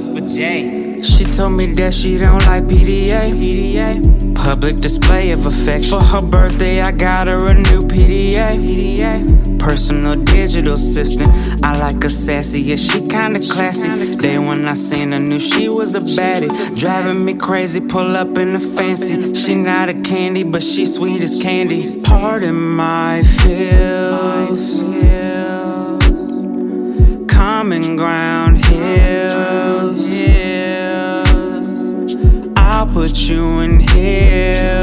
J. She told me that she don't like PDA. PDA. Public display of affection. For her birthday, I got her a new PDA. PDA. Personal digital assistant. I like her sassy, yeah, she kinda classy. Day when I seen her, knew she was a baddie. Driving me crazy, pull up in the fancy. She not a candy, but she sweet as candy. Pardon my feels. Common ground put you in hills.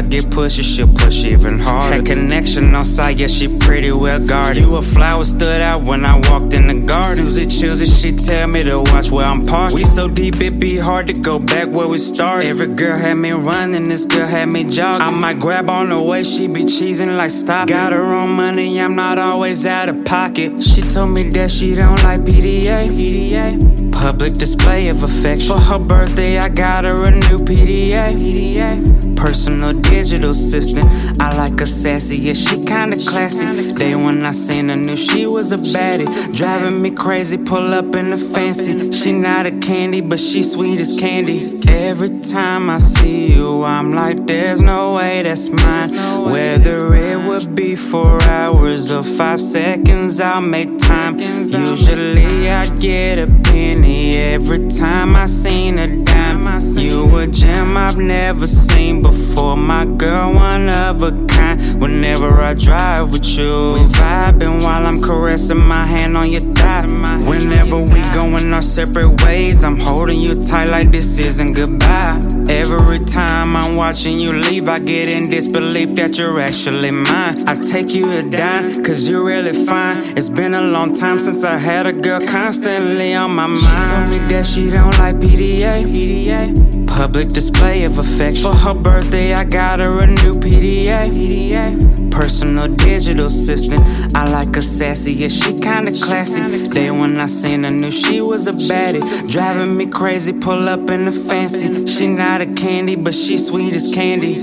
I get pushy, she'll push even harder. Had connection on site, yeah, she pretty well guarded. You a flower stood out when I walked in the garden. Susie chooses, she tell me to watch where I'm parked. We so deep, it be hard to go back where we started. Every girl had me running, this girl had me jogging. I might grab on the way, she be cheesing like stop. Got her own money, I'm not always out of pocket. She told me that she don't like PDA. PDA. Public display of affection. For her birthday, I got her a new PDA. PDA. Personal digital assistant. I like her sassy, yeah, she kinda classy. Day when I seen her, knew she was a baddie. Driving me crazy, pull up in the fancy. She not a candy, but she sweet as candy. Every time I see you, I'm like, there's no way that's mine. Whether it would be four hours or five seconds, I'll make time. Usually I get a penny every time I seen a dime. You a gem I've never seen before, my girl, one of a kind. Whenever I drive with you, we vibing while I'm caressing my hand on your thigh. Whenever we going our separate ways, I'm holding you tight like this isn't goodbye. Every time I'm watching you leave, I get in disbelief that you're actually mine. I take you to dine, cause you're really fine. It's been a long time since I had a girl constantly on my mind. She told me that she don't like PDA. PDA. Public display of affection. For her birthday, I got her a new PDA. PDA. Personal digital assistant. I like her sassy, yeah, she kinda classy. Day when I seen her, knew she was a baddie. Driving me crazy, pull up in the fancy. She not a candy, but she sweet as candy.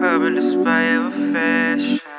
Public display of affection.